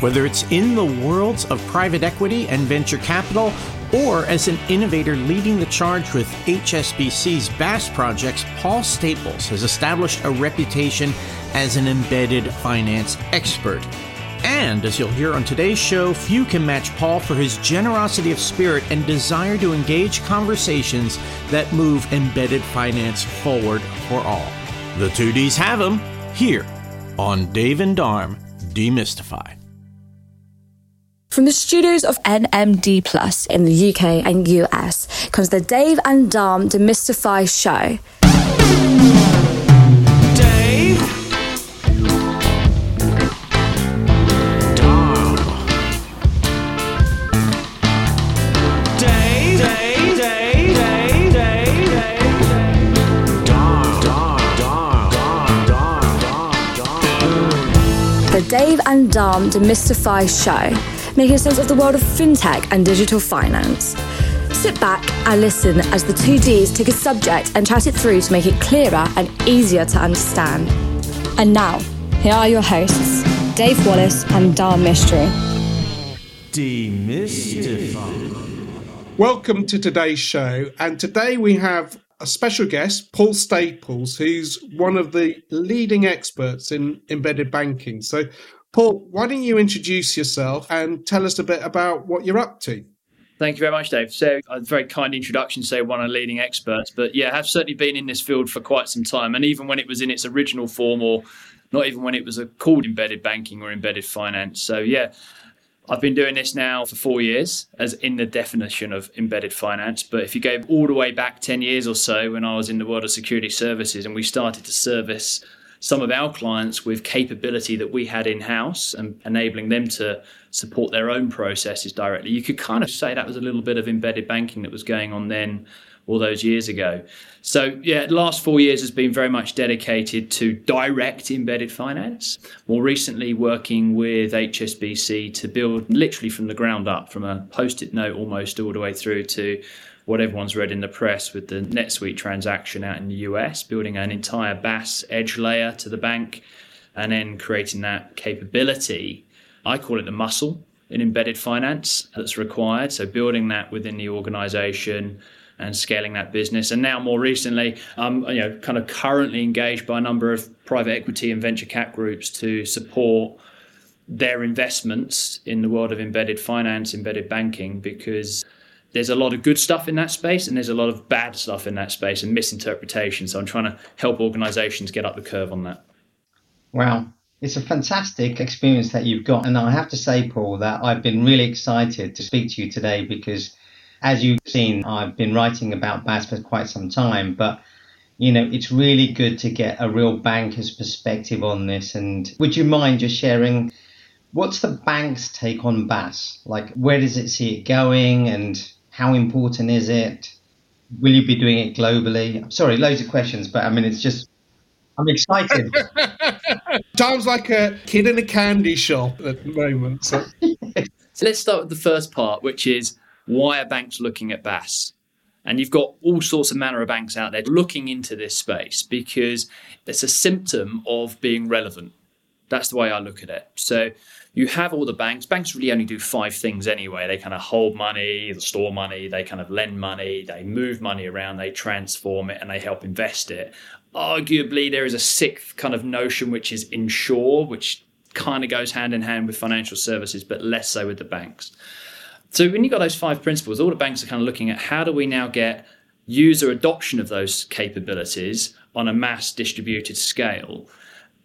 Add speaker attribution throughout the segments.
Speaker 1: Whether it's in the worlds of private equity and venture capital, or as an innovator leading the charge with HSBC's BaaS projects, Paul Staples has established a reputation as an embedded finance expert. And as you'll hear on today's show, few can match Paul for his generosity of spirit and desire to engage conversations that move embedded finance forward for all. The two Ds have him here on Dave and Dharm Demystify.
Speaker 2: From the studios of NMD Plus in the UK and US comes the Dave and Dharm Demystify show.
Speaker 1: Dave. Dharm. Dave. Dave. Dave. Dave. Dave. Dave. Dharm. Dharm. Dharm. Dharm. Dharm. Dharm. Dharm.
Speaker 2: The Dave and Darm Demystify show, making sense of the world of fintech and digital finance. Sit back and listen as the two Ds take a subject and chat it through to make it clearer and easier to understand. And now, here are your hosts, Dave Wallace and Dar Mistry.
Speaker 1: Demystify.
Speaker 3: Welcome to today's show. And today we have a special guest, Paul Staples, who's one of the leading experts in embedded banking. So, Paul, why don't you introduce yourself and tell us a bit about what you're up to?
Speaker 4: Thank you very much, Dave. So, a very kind introduction to say one of the leading experts. But yeah, I've certainly been in this field for quite some time. And even when it was in its original form, or not even when it was called embedded banking or embedded finance. So, yeah, I've been doing this now for four years, as in the definition of embedded finance. But if you go all the way back 10 years or so, when I was in the world of security services and we started to service some of our clients with capability that we had in house and enabling them to support their own processes directly, you could kind of say that was a little bit of embedded banking that was going on then all those years ago. So, yeah, the last four years has been very much dedicated to direct embedded finance. More recently, working with HSBC to build literally from the ground up, from a post it note almost all the way through to what everyone's read in the press with the NetSuite transaction out in the US, building an entire BaaS edge layer to the bank and then creating that capability. I call it the muscle in embedded finance that's required. So, building that within the organization and scaling that business. And now, more recently, I'm you know kind of currently engaged by a number of private equity and venture cap groups to support their investments in the world of embedded finance, embedded banking, because there's a lot of good stuff in that space and there's a lot of bad stuff in that space and misinterpretation. So I'm trying to help organizations get up the curve on that.
Speaker 5: Wow. It's a fantastic experience that you've got. And I have to say, Paul, that I've been really excited to speak to you today because as you've seen, I've been writing about BaaS for quite some time, but you know, it's really good to get a real banker's perspective on this. And would you mind just sharing what's the bank's take on BaaS? Like, where does it see it going and how important is it? Will you be doing it globally? Sorry, loads of questions, but I mean, it's just, I'm excited.
Speaker 3: Sounds like a kid in a candy shop at the moment. So.
Speaker 4: so let's start with the first part, which is why are banks looking at BaaS? And you've got all sorts of manner of banks out there looking into this space because it's a symptom of being relevant. That's the way I look at it. So you have all the banks. Banks really only do five things anyway. They kind of hold money, they store money, they kind of lend money, they move money around, they transform it, and they help invest it. Arguably, there is a sixth kind of notion, which is insure, which kind of goes hand in hand with financial services, but less so with the banks. So when you've got those five principles, all the banks are kind of looking at how do we now get user adoption of those capabilities on a mass distributed scale.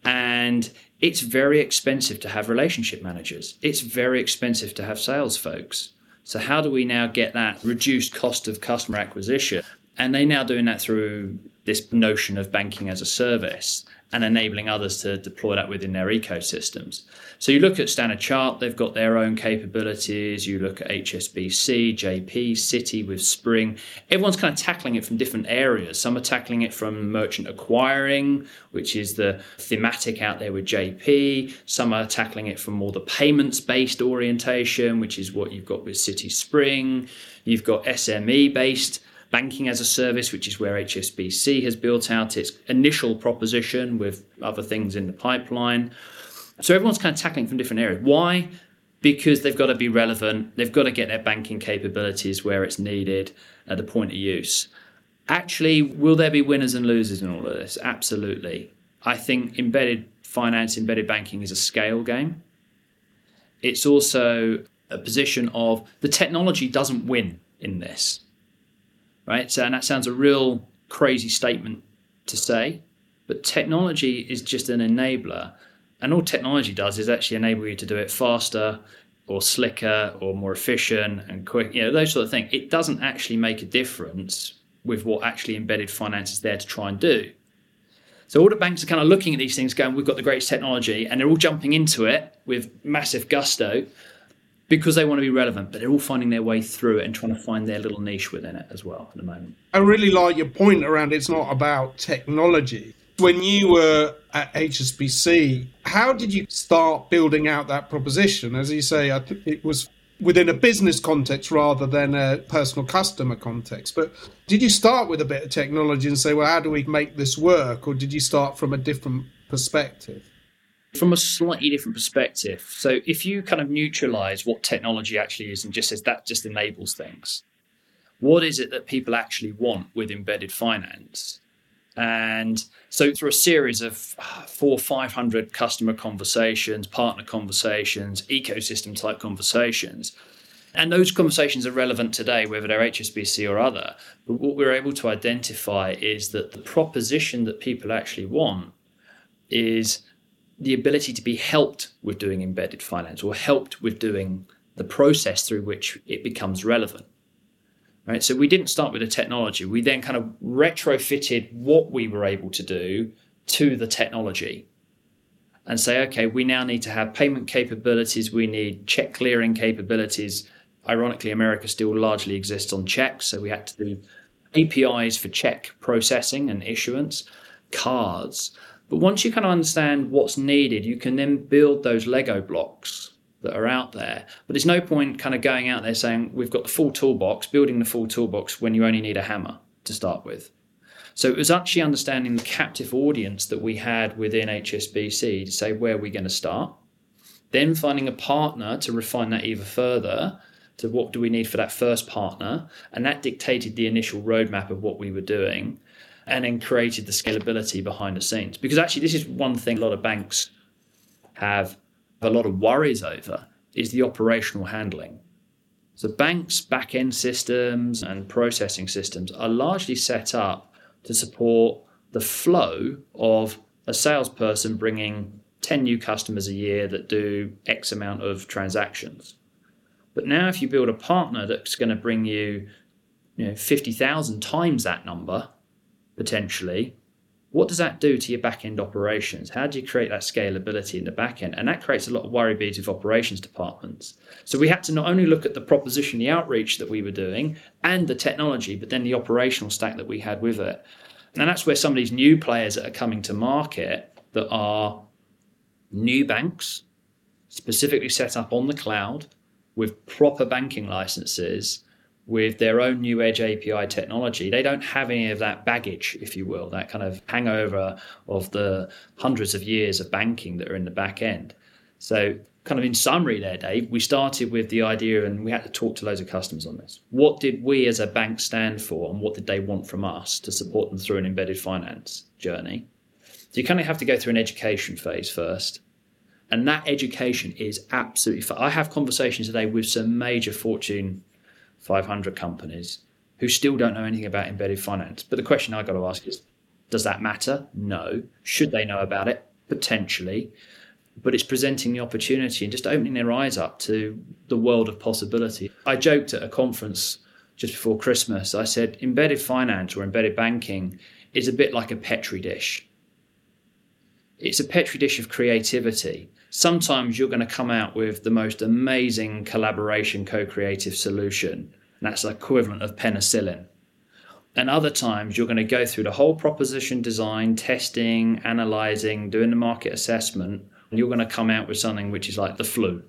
Speaker 4: And it's very expensive to have relationship managers. It's very expensive to have sales folks. So how do we now get that reduced cost of customer acquisition? And they're now doing that through this notion of banking as a service and enabling others to deploy that within their ecosystems. So you look at Standard Chart, they've got their own capabilities. You look at HSBC, JP, Citi with Spring. Everyone's kind of tackling it from different areas. Some are tackling it from merchant acquiring, which is the thematic out there with JP. Some are tackling it from more the payments based orientation, which is what you've got with Citi Spring. You've got SME based banking as a service, which is where HSBC has built out its initial proposition with other things in the pipeline. So everyone's kind of tackling from different areas. Why? Because they've got to be relevant, they've got to get their banking capabilities where it's needed at the point of use. Actually, will there be winners and losers in all of this? Absolutely. I think embedded finance, embedded banking is a scale game. It's also a position of the technology doesn't win in this, right? So, and that sounds a real crazy statement to say, but technology is just an enabler. And all technology does is actually enable you to do it faster or slicker or more efficient and quick, you know, those sort of things. It doesn't actually make a difference with what actually embedded finance is there to try and do. So all the banks are kind of looking at these things, going, "We've got the greatest technology," and they're all jumping into it with massive gusto because they want to be relevant. But they're all finding their way through it and trying to find their little niche within it as well at the moment.
Speaker 3: I really like your point around it's not about technology. When you were at HSBC, how did you start building out that proposition? As you say, I it was within a business context rather than a personal customer context. But did you start with a bit of technology and say, well, how do we make this work? Or did you start from a different perspective?
Speaker 4: From a slightly different perspective. So if you kind of neutralize what technology actually is and just says that just enables things, what is it that people actually want with embedded finance? And so, through a series of ah, four, 500 customer conversations, partner conversations, ecosystem type conversations, and those conversations are relevant today, whether they're HSBC or other. But what we're able to identify is that the proposition that people actually want is the ability to be helped with doing embedded finance or helped with doing the process through which it becomes relevant. Right. So we didn't start with the technology. We then kind of retrofitted what we were able to do to the technology and say, okay, we now need to have payment capabilities, we need check clearing capabilities. Ironically, America still largely exists on checks, so we had to do APIs for check processing and issuance, cards. But once you kind of understand what's needed, you can then build those Lego blocks that are out there. But there's no point kind of going out there saying we've got the full toolbox, building the full toolbox when you only need a hammer to start with. So it was actually understanding the captive audience that we had within HSBC to say where are we're going to start, then finding a partner to refine that even further to what do we need for that first partner, and that dictated the initial roadmap of what we were doing, and then created the scalability behind the scenes. Because actually, this is one thing a lot of banks have a lot of worries over is the operational handling. So banks' back-end systems and processing systems are largely set up to support the flow of a salesperson bringing 10 new customers a year that do X amount of transactions. But now if you build a partner that's going to bring you, you know, 50,000 times that number potentially, what does that do to your back end operations? How do you create that scalability in the back end? And that creates a lot of worry beads with operations departments. So we had to not only look at the proposition, the outreach that we were doing, and the technology, but then the operational stack that we had with it. And that's where some of these new players that are coming to market that are new banks, specifically set up on the cloud with proper banking licenses with their own new edge API technology, they don't have any of that baggage, if you will, that kind of hangover of the hundreds of years of banking that are in the back end. So, kind of in summary, there, Dave, we started with the idea and we had to talk to loads of customers on this. What did we as a bank stand for and what did they want from us to support them through an embedded finance journey? So, you kind of have to go through an education phase first. And that education is absolutely. I have conversations today with some major Fortune 500 companies who still don't know anything about embedded finance. But the question I got to ask is does that matter? No. Should they know about it? Potentially. But it's presenting the opportunity and just opening their eyes up to the world of possibility. I joked at a conference just before Christmas. I said embedded finance or embedded banking is a bit like a petri dish. It's a petri dish of creativity sometimes you're going to come out with the most amazing collaboration, co creative solution. And that's the equivalent of penicillin. And other times you're going to go through the whole proposition design, testing, analyzing, doing the market assessment, and you're going to come out with something which is like the flu,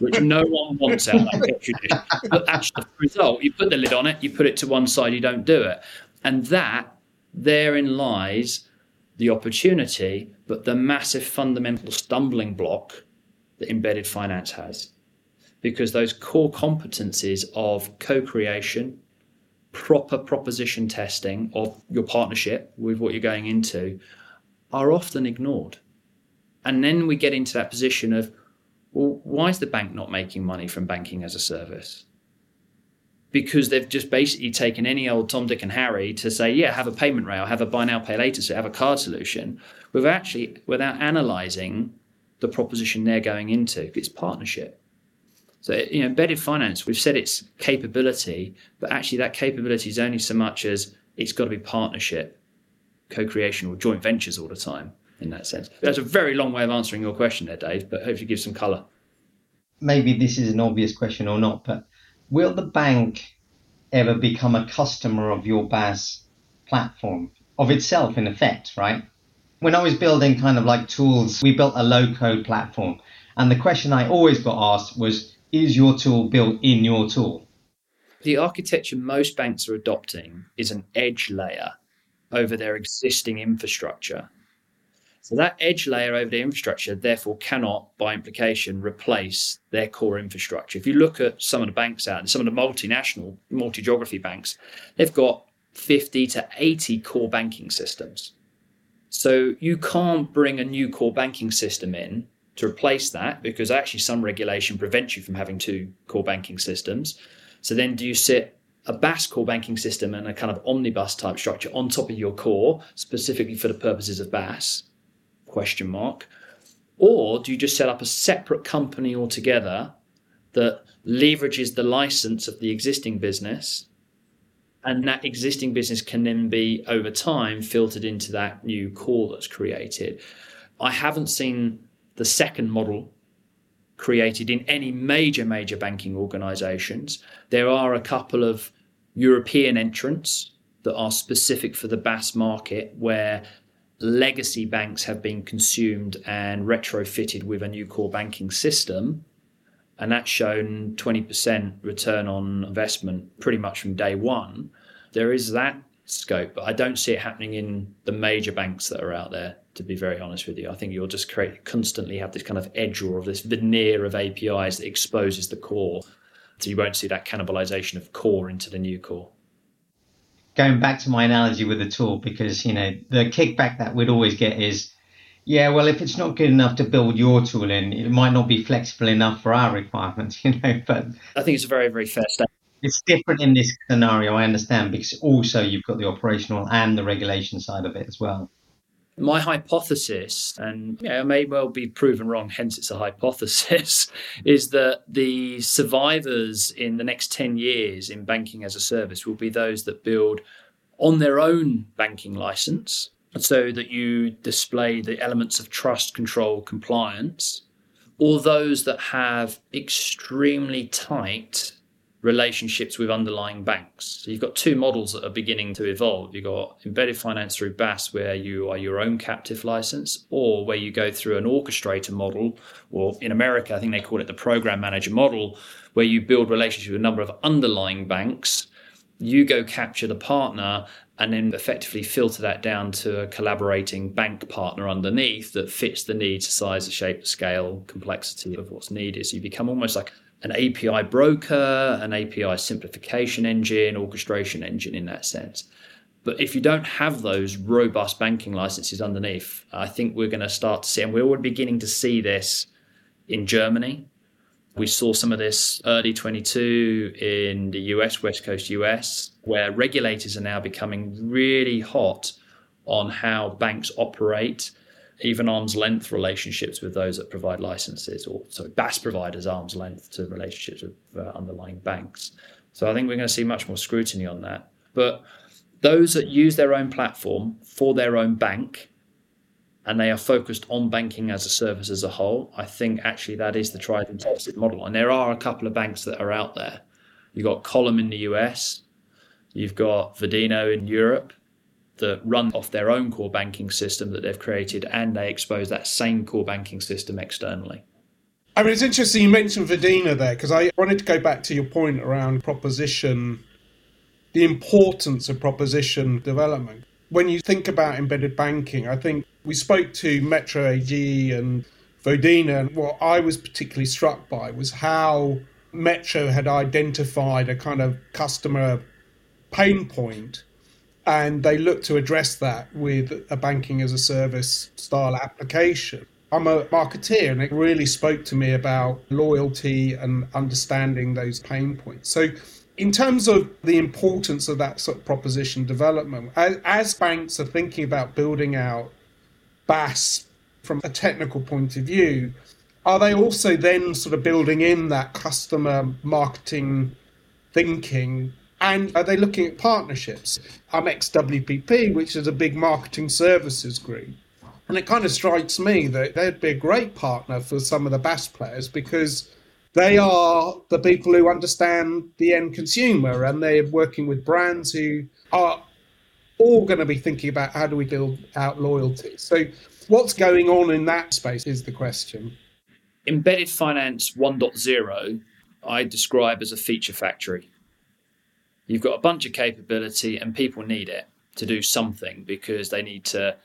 Speaker 4: which no one wants out of that petri dish. But actually, the result, you put the lid on it, you put it to one side, you don't do it. And that, therein lies the opportunity, but the massive fundamental stumbling block that embedded finance has. Because those core competencies of co creation, proper proposition testing of your partnership with what you're going into are often ignored. And then we get into that position of, well, why is the bank not making money from banking as a service? because they've just basically taken any old Tom, Dick, and Harry to say, yeah, have a payment rail, have a buy now, pay later, so have a card solution, without actually without analysing the proposition they're going into. It's partnership. So you know, embedded finance, we've said it's capability, but actually that capability is only so much as it's got to be partnership, co-creation, or joint ventures all the time. In that sense, that's a very long way of answering your question there, Dave. But hopefully, give some colour.
Speaker 5: Maybe this is an obvious question or not, but will the bank ever become a customer of your BaaS platform of itself in effect, right? When I was building kind of like tools, we built a low code platform. And the question I always got asked was, is your tool built in your tool?
Speaker 4: The architecture most banks are adopting is an edge layer over their existing infrastructure. So that edge layer over the infrastructure, therefore, cannot, by implication, replace their core infrastructure. If you look at some of the banks out, and some of the multinational, multi-geography banks, they've got 50 to 80 core banking systems. So you can't bring a new core banking system in to replace that because actually some regulation prevents you from having two core banking systems. So then do you sit a BaaS core banking system and a kind of omnibus type structure on top of your core, specifically for the purposes of BaaS? question mark or do you just set up a separate company altogether that leverages the license of the existing business and that existing business can then be over time filtered into that new core that's created i haven't seen the second model created in any major major banking organizations there are a couple of european entrants that are specific for the BaaS market where legacy banks have been consumed and retrofitted with a new core banking system. And that's shown 20% return on investment pretty much from day one. There is that scope, but I don't see it happening in the major banks that are out there, to be very honest with you. I think you'll just create constantly have this kind of edge or this veneer of APIs that exposes the core. So you won't see that cannibalization of core into the new core
Speaker 5: going back to my analogy with the tool, because you know the kickback that we'd always get is, yeah, well, if it's not good enough to build your tool in, it might not be flexible enough for our requirements, you know. But
Speaker 4: I think it's a very, very fair statement.
Speaker 5: It's different in this scenario, I understand, because also you've got the operational and the regulation side of it as well.
Speaker 4: My hypothesis, and you know, it may well be proven wrong, hence it's a hypothesis, is that the survivors in the next 10 years in banking as a service will be those that build on their own banking license so that you display the elements of trust, control, compliance, or those that have extremely tight relationships with underlying banks. So you've got two models that are beginning to evolve. You've got embedded finance through BaaS, where you are your own captive license, or where you go through an orchestrator model, or in America, I think they call it the program manager model, where you build relationships with a number of underlying banks. You go capture the partner and then effectively filter that down to a collaborating bank partner underneath that fits the needs, size, shape, scale, complexity of what's needed. So you become almost like an API broker, an API simplification engine, orchestration engine in that sense. But if you don't have those robust banking licenses underneath, I think we're going to start to see, and we're already beginning to see this in Germany. We saw some of this early 22 in the US, West Coast US, where regulators are now becoming really hot on how banks operate even arm's length relationships with those that provide licenses, or so BaaS providers arm's length to relationships with uh, underlying banks. So I think we're going to see much more scrutiny on that. But those that use their own platform for their own bank and they are focused on banking as a service as a whole, I think actually that is the tried and tested model. And there are a couple of banks that are out there. You've got Column in the US, you've got Vodeno in Europe, that run off their own core banking system that they've created and they expose that same core banking system externally.
Speaker 3: I mean, it's interesting you mentioned Vodeno there because I wanted to go back to your point around proposition, the importance of proposition development. When you think about embedded banking, I think we spoke to Metro AG and Vodeno, and what I was particularly struck by was how Metro had identified a kind of customer pain point and they looked to address that with a banking as a service style application. I'm a marketeer and it really spoke to me about loyalty and understanding those pain points. So, in terms of the importance of that sort of proposition development, as, as banks are thinking about building out BaaS from a technical point of view, are they also then sort of building in that customer marketing thinking and are they looking at partnerships? I'm ex WPP, which is a big marketing services group. And it kind of strikes me that they'd be a great partner for some of the BaaS players because they are the people who understand the end consumer and they're working with brands who are all going to be thinking about how do we build out loyalty. So, what's going on in that space is the question.
Speaker 4: Embedded Finance 1.0, I describe as a feature factory. You've got a bunch of capability, and people need it to do something because they need to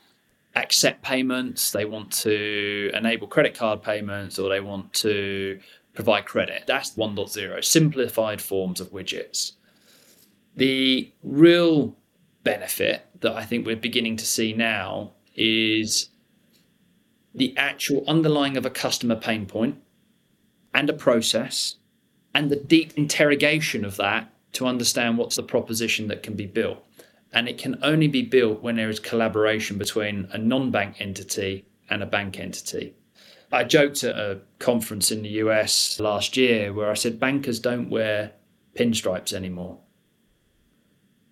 Speaker 4: accept payments, they want to enable credit card payments, or they want to provide credit. That's 1.0, simplified forms of widgets. The real benefit that I think we're beginning to see now is the actual underlying of a customer pain point and a process and the deep interrogation of that to understand what's the proposition that can be built. And it can only be built when there is collaboration between a non bank entity and a bank entity. I joked at a conference in the US last year where I said bankers don't wear pinstripes anymore.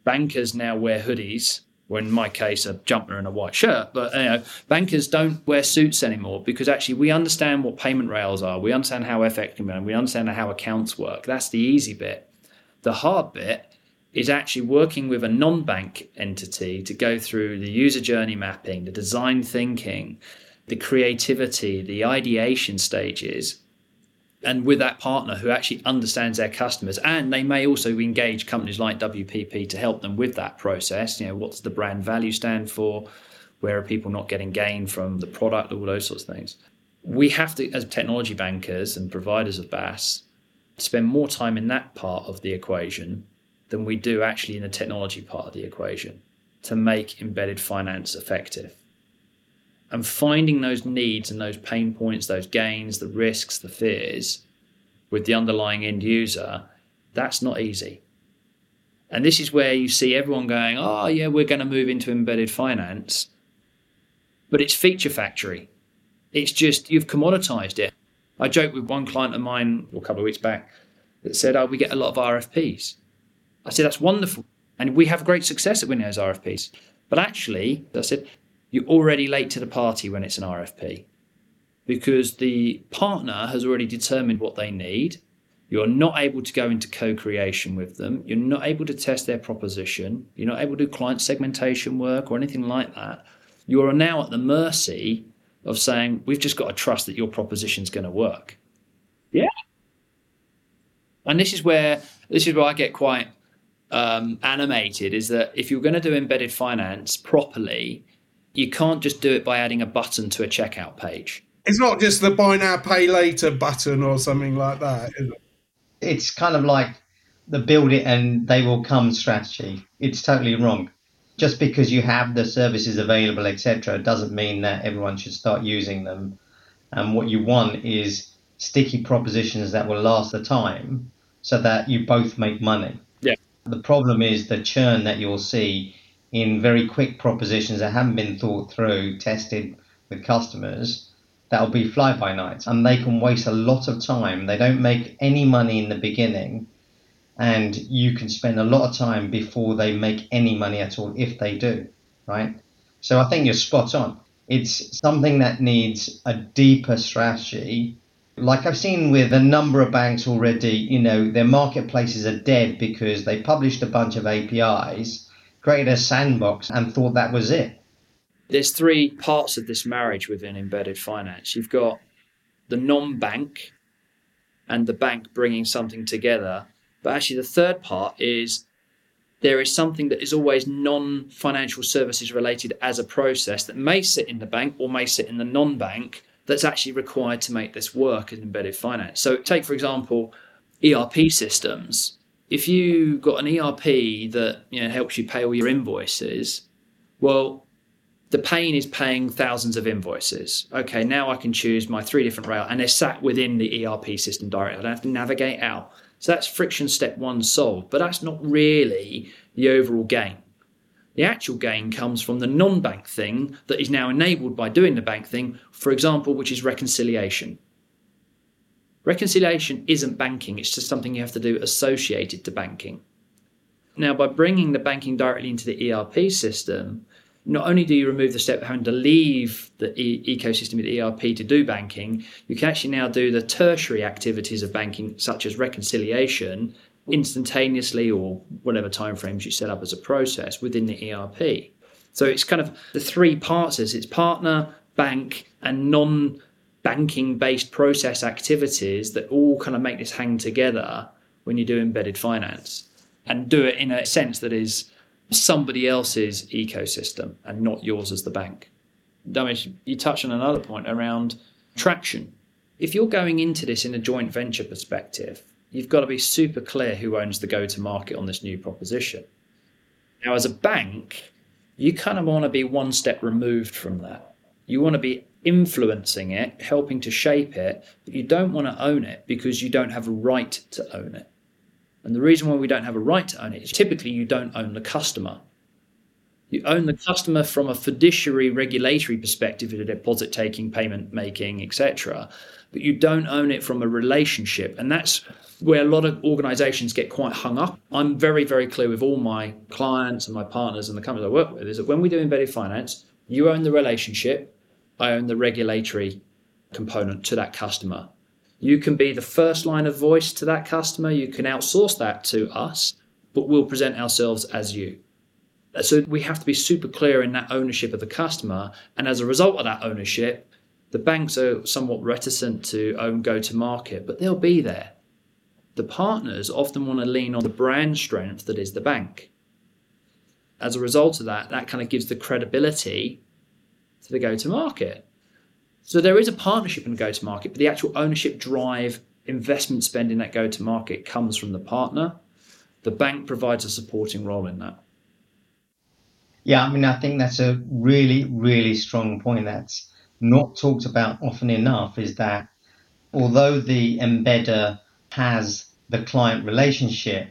Speaker 4: Bankers now wear hoodies, or in my case, a jumper and a white shirt. But you know, bankers don't wear suits anymore because actually we understand what payment rails are, we understand how FX can be done, we understand how accounts work. That's the easy bit. The hard bit is actually working with a non bank entity to go through the user journey mapping, the design thinking, the creativity, the ideation stages, and with that partner who actually understands their customers. And they may also engage companies like WPP to help them with that process. You know, what's the brand value stand for? Where are people not getting gain from the product? All those sorts of things. We have to, as technology bankers and providers of BaaS, spend more time in that part of the equation than we do actually in the technology part of the equation to make embedded finance effective. And finding those needs and those pain points, those gains, the risks, the fears with the underlying end user, that's not easy. And this is where you see everyone going, oh, yeah, we're going to move into embedded finance. But it's feature factory. It's just you've commoditized it. I joked with one client of mine a couple of weeks back that said, "Oh, we get a lot of RFPs." I said, "That's wonderful, and we have great success at winning those RFPs." But actually, I said, "You're already late to the party when it's an RFP, because the partner has already determined what they need. You're not able to go into co-creation with them. You're not able to test their proposition. You're not able to do client segmentation work or anything like that. You are now at the mercy of saying we've just got to trust that your proposition is going to work. Yeah. And this is where this is where I get quite um, animated. Is that if you're going to do embedded finance properly, you can't just do it by adding a button to a checkout page.
Speaker 3: It's not just the buy now, pay later button or something like that. It?
Speaker 5: It's kind of like the build it and they will come strategy. It's totally wrong just because you have the services available, etc., doesn't mean that everyone should start using them. And what you want is sticky propositions that will last the time so that you both make money.
Speaker 4: Yeah.
Speaker 5: The problem is the churn that you'll see in very quick propositions that haven't been thought through, tested with customers, that'll be fly by nights and they can waste a lot of time. They don't make any money in the beginning and you can spend a lot of time before they make any money at all if they do, right? So I think you're spot on. It's something that needs a deeper strategy. Like I've seen with a number of banks already, you know, their marketplaces are dead because they published a bunch of APIs, created a sandbox, and thought that was it.
Speaker 4: There's three parts of this marriage within embedded finance. You've got the non bank and the bank bringing something together but actually, the third part is there is something that is always non financial services related as a process that may sit in the bank or may sit in the non bank that's actually required to make this work in embedded finance. So, take for example, ERP systems. If you've got an ERP that you know helps you pay all your invoices, well, the pain is paying thousands of invoices. Okay, now I can choose my three different rail, and they're sat within the ERP system directly. I don't have to navigate out. So that's friction step one solved, but that's not really the overall gain. The actual gain comes from the non bank thing that is now enabled by doing the bank thing, for example, which is reconciliation. Reconciliation isn't banking, it's just something you have to do associated to banking. Now, by bringing the banking directly into the ERP system, not only do you remove the step of having to leave the e- ecosystem of the ERP to do banking, you can actually now do the tertiary activities of banking, such as reconciliation, instantaneously or whatever timeframes you set up as a process within the ERP. So it's kind of the three parts it's partner, bank, and non banking based process activities that all kind of make this hang together when you do embedded finance and do it in a sense that is somebody else's ecosystem and not yours as the bank. Dharmesh, you touched on another point around traction. If you're going into this in a joint venture perspective, you've got to be super clear who owns the go to market on this new proposition. Now, as a bank, you kind of want to be one step removed from that. You want to be influencing it, helping to shape it, but you don't want to own it because you don't have a right to own it. And the reason why we don't have a right to own it is typically you don't own the customer. You own the customer from a fiduciary regulatory perspective, a deposit taking, payment making, etc. But you don't own it from a relationship. And that's where a lot of organizations get quite hung up. I'm very, very clear with all my clients and my partners and the companies I work with is that when we do embedded finance, you own the relationship, I own the regulatory component to that customer. You can be the first line of voice to that customer. You can outsource that to us, but we'll present ourselves as you. So we have to be super clear in that ownership of the customer. And as a result of that ownership, the banks are somewhat reticent to own go to market, but they'll be there. The partners often want to lean on the brand strength that is the bank. As a result of that, that kind of gives the credibility to the go to market. So there is a partnership in go to market, but the actual ownership drive, investment spend in that go to market comes from the partner. The bank provides a supporting role in that.
Speaker 5: Yeah, I mean, I think that's a really, really strong point that's not talked about often enough is that although the embedder has the client relationship,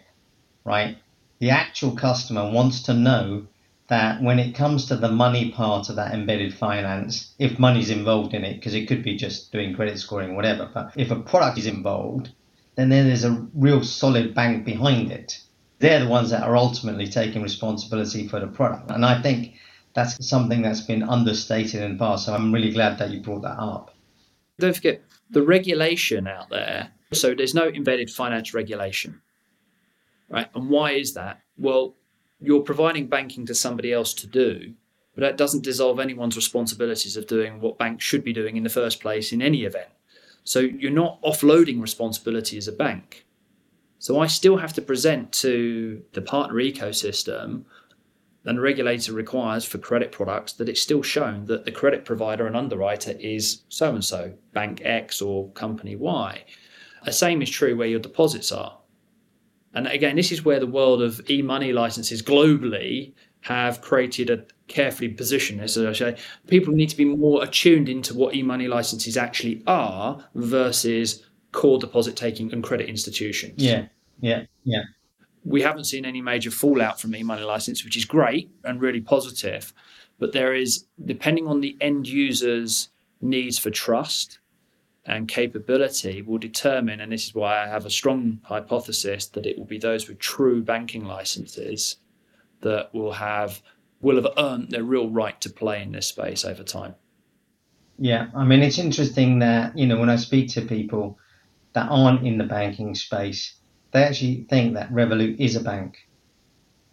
Speaker 5: right, the actual customer wants to know that when it comes to the money part of that embedded finance, if money's involved in it, because it could be just doing credit scoring, whatever, but if a product is involved, then there's a real solid bank behind it. They're the ones that are ultimately taking responsibility for the product. And I think that's something that's been understated in the past. So I'm really glad that you brought that up.
Speaker 4: Don't forget the regulation out there. So there's no embedded finance regulation. Right. And why is that? Well, you're providing banking to somebody else to do, but that doesn't dissolve anyone's responsibilities of doing what banks should be doing in the first place in any event. So you're not offloading responsibility as a bank. So I still have to present to the partner ecosystem and the regulator requires for credit products that it's still shown that the credit provider and underwriter is so and so, bank X or company Y. The same is true where your deposits are. And again, this is where the world of e money licenses globally have created a carefully positioned as I say. People need to be more attuned into what e money licenses actually are versus core deposit taking and credit institutions.
Speaker 5: Yeah, yeah, yeah.
Speaker 4: We haven't seen any major fallout from e money license, which is great and really positive. But there is, depending on the end user's needs for trust, and capability will determine, and this is why I have a strong hypothesis that it will be those with true banking licenses that will have will have earned their real right to play in this space over time.
Speaker 5: Yeah, I mean it's interesting that you know when I speak to people that aren't in the banking space, they actually think that Revolut is a bank,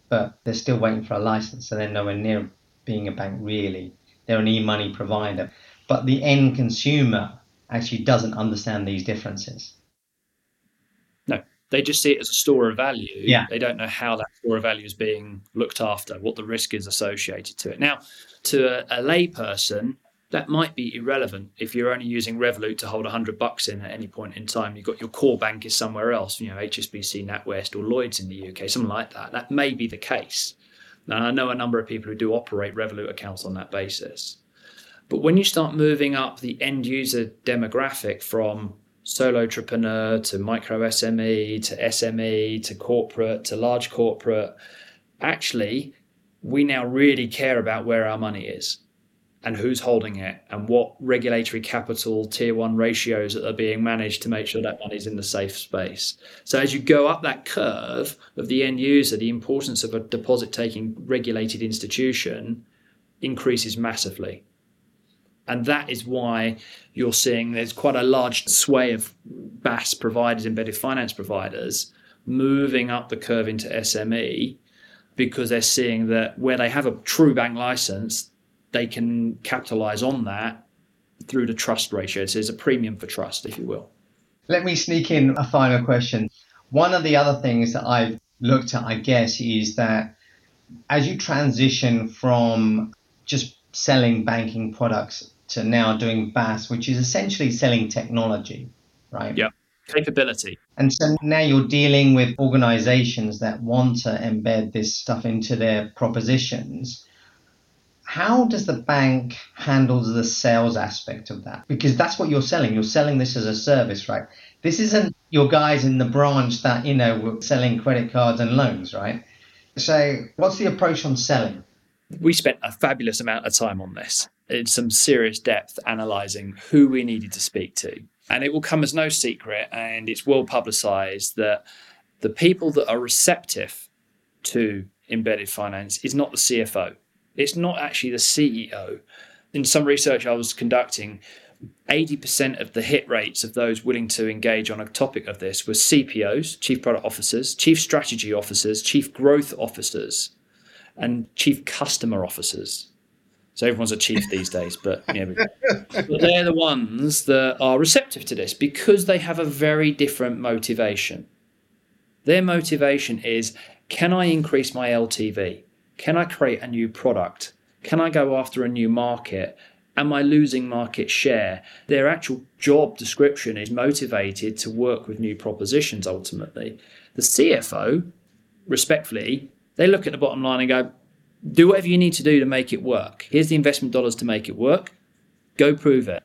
Speaker 5: but they're still waiting for a license, so they're nowhere near being a bank really. They're an e-money provider, but the end consumer actually doesn't understand these differences.
Speaker 4: No, They just see it as a store of value.
Speaker 5: Yeah.
Speaker 4: They don't know how that store of value is being looked after, what the risk is associated to it. Now, to a, a layperson, that might be irrelevant if you're only using Revolut to hold 100 bucks in at any point in time. You've got your core bank is somewhere else, you know, HSBC, NatWest, or Lloyds in the UK, something like that. That may be the case. And I know a number of people who do operate Revolut accounts on that basis. But when you start moving up the end user demographic from solo entrepreneur to micro SME to SME to corporate to large corporate, actually, we now really care about where our money is and who's holding it and what regulatory capital tier one ratios that are being managed to make sure that money's in the safe space. So as you go up that curve of the end user, the importance of a deposit taking regulated institution increases massively. And that is why you're seeing there's quite a large sway of BaaS providers, embedded finance providers, moving up the curve into SME because they're seeing that where they have a true bank license, they can capitalize on that through the trust ratio. So there's a premium for trust, if you will.
Speaker 5: Let me sneak in a final question. One of the other things that I've looked at, I guess, is that as you transition from just selling banking products to now doing BaaS, which is essentially selling technology, right?
Speaker 4: Yeah. Capability.
Speaker 5: And so now you're dealing with organizations that want to embed this stuff into their propositions how does the bank handle the sales aspect of that? Because that's what you're selling. You're selling this as a service, right? This isn't your guys in the branch that, you know, were selling credit cards and loans, right? So what's the approach on selling?
Speaker 4: We spent a fabulous amount of time on this some serious depth analyzing who we needed to speak to. And it will come as no secret, and it's well publicized that the people that are receptive to embedded finance is not the CFO it's not actually the CEO. In some research I was conducting, 80% of the hit rates of those willing to engage on a topic of this were CPOs, Chief Product Officers, Chief Strategy Officers, Chief Growth Officers, and Chief Customer Officers. So everyone's a chief these days, but, yeah, but they're the ones that are receptive to this because they have a very different motivation. Their motivation is can I increase my LTV? Can I create a new product? Can I go after a new market? Am I losing market share? Their actual job description is motivated to work with new propositions ultimately. The CFO, respectfully, they look at the bottom line and go, do whatever you need to do to make it work. Here's the investment dollars to make it work. Go prove it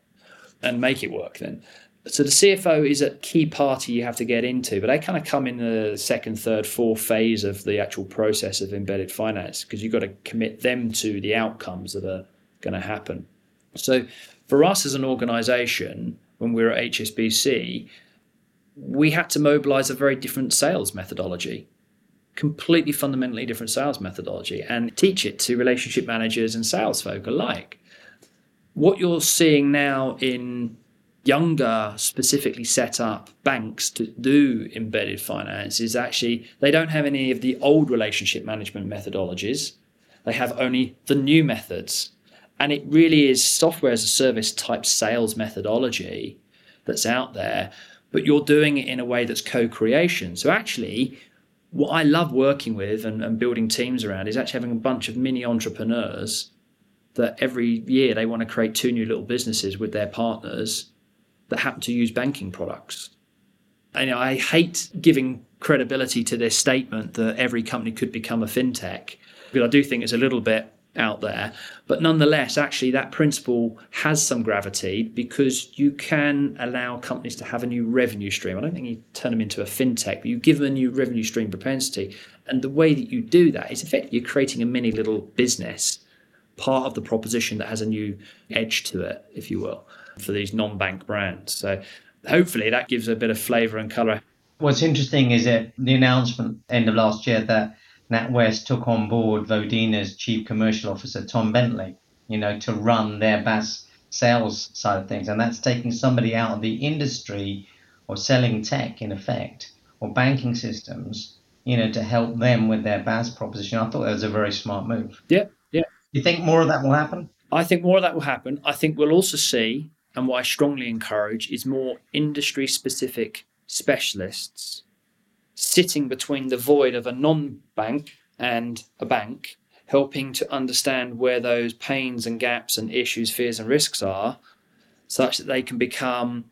Speaker 4: and make it work then. So the CFO is a key party you have to get into, but they kind of come in the second, third, fourth phase of the actual process of embedded finance because you've got to commit them to the outcomes that are going to happen. So for us as an organization, when we were at HSBC, we had to mobilize a very different sales methodology, completely fundamentally different sales methodology, and teach it to relationship managers and sales folk alike. What you're seeing now in younger, specifically set up banks to do embedded finance is actually they don't have any of the old relationship management methodologies. They have only the new methods. And it really is software as a service type sales methodology that's out there, but you're doing it in a way that's co creation. So, actually, what I love working with and, and building teams around is actually having a bunch of mini entrepreneurs that every year they want to create two new little businesses with their partners that happen to use banking products. And I hate giving credibility to this statement that every company could become a fintech, because I do think it's a little bit out there. But nonetheless, actually, that principle has some gravity because you can allow companies to have a new revenue stream. I don't think you turn them into a fintech, but you give them a new revenue stream propensity. And the way that you do that is effectively you're creating a mini little business, part of the proposition that has a new edge to it, if you will for these non-bank brands. So hopefully that gives a bit of flavour and colour.
Speaker 5: What's interesting is that the announcement end of last year that NatWest took on board Vodeno's chief commercial officer Tom Bentley, you know, to run their BaaS sales side of things, and that's taking somebody out of the industry or selling tech in effect or banking systems, you know, to help them with their BaaS proposition. I thought that was a very smart move.
Speaker 4: Yeah, yeah.
Speaker 5: You think more of that will happen?
Speaker 4: I think more of that will happen. I think we'll also see and what I strongly encourage is more industry specific specialists sitting between the void of a non bank and a bank, helping to understand where those pains and gaps and issues, fears, and risks are, such that they can become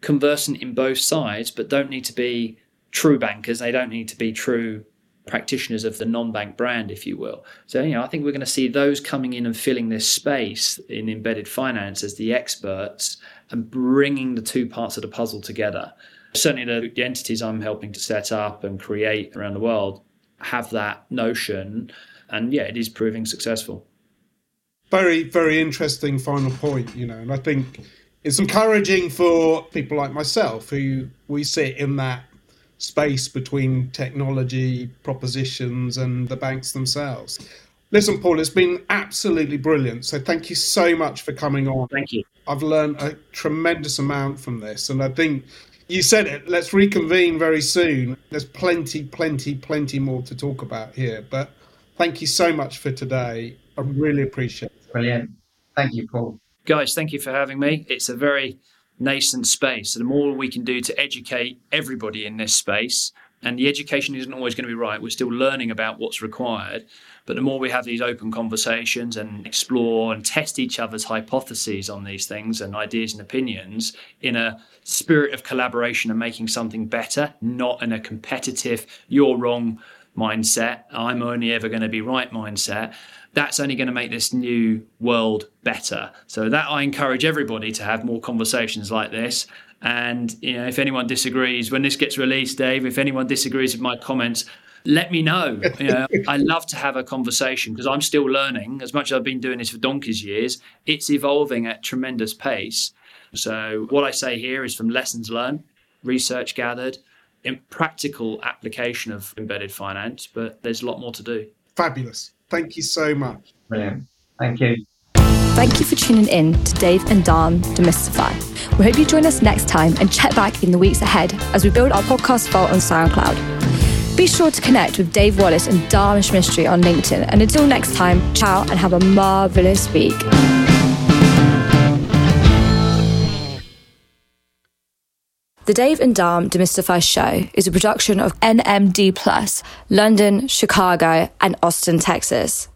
Speaker 4: conversant in both sides, but don't need to be true bankers. They don't need to be true practitioners of the non-bank brand, if you will. So, you know, I think we're going to see those coming in and filling this space in embedded finance as the experts and bringing the two parts of the puzzle together. Certainly, the, the entities I'm helping to set up and create around the world have that notion, and yeah, it is proving successful.
Speaker 3: Very, very interesting final point, you know, and I think it's encouraging for people like myself who we sit in that space between technology propositions and the banks themselves. Listen, Paul, it's been absolutely brilliant. So thank you so much for coming on.
Speaker 4: Thank you.
Speaker 3: I've learned a tremendous amount from this. And I think you said it, let's reconvene very soon. There's plenty, plenty, plenty more to talk about here. But thank you so much for today. I really appreciate it.
Speaker 5: Brilliant. Thank you, Paul.
Speaker 4: Guys, thank you for having me. It's a very nascent space. So the more we can do to educate everybody in this space, and the education isn't always going to be right, we're still learning about what's required. But the more we have these open conversations and explore and test each other's hypotheses on these things and ideas and opinions in a spirit of collaboration and making something better, not in a competitive, you're wrong mindset, I'm only ever going to be right mindset, that's only going to make this new world better. So that I encourage everybody to have more conversations like this. And you know, if anyone disagrees when this gets released, Dave, if anyone disagrees with my comments, let me know. You know, I love to have a conversation because I'm still learning. As much as I've been doing this for donkey's years, it's evolving at tremendous pace. So what I say here is from lessons learned, research gathered, practical application of embedded finance, but there's a lot more to do.
Speaker 3: Fabulous. Thank you so much.
Speaker 5: Brilliant. Thank you.
Speaker 2: Thank you for tuning in to Dave and Dharm Demystify. We hope you join us next time and check back in the weeks ahead as we build our podcast vault on SoundCloud. Be sure to connect with Dave Wallace and Dharmesh Mistry on LinkedIn. And until next time, ciao and have a marvelous week. The Dave and Dharm Demystify Show is a production of NMD Plus, London, Chicago, and Austin, Texas.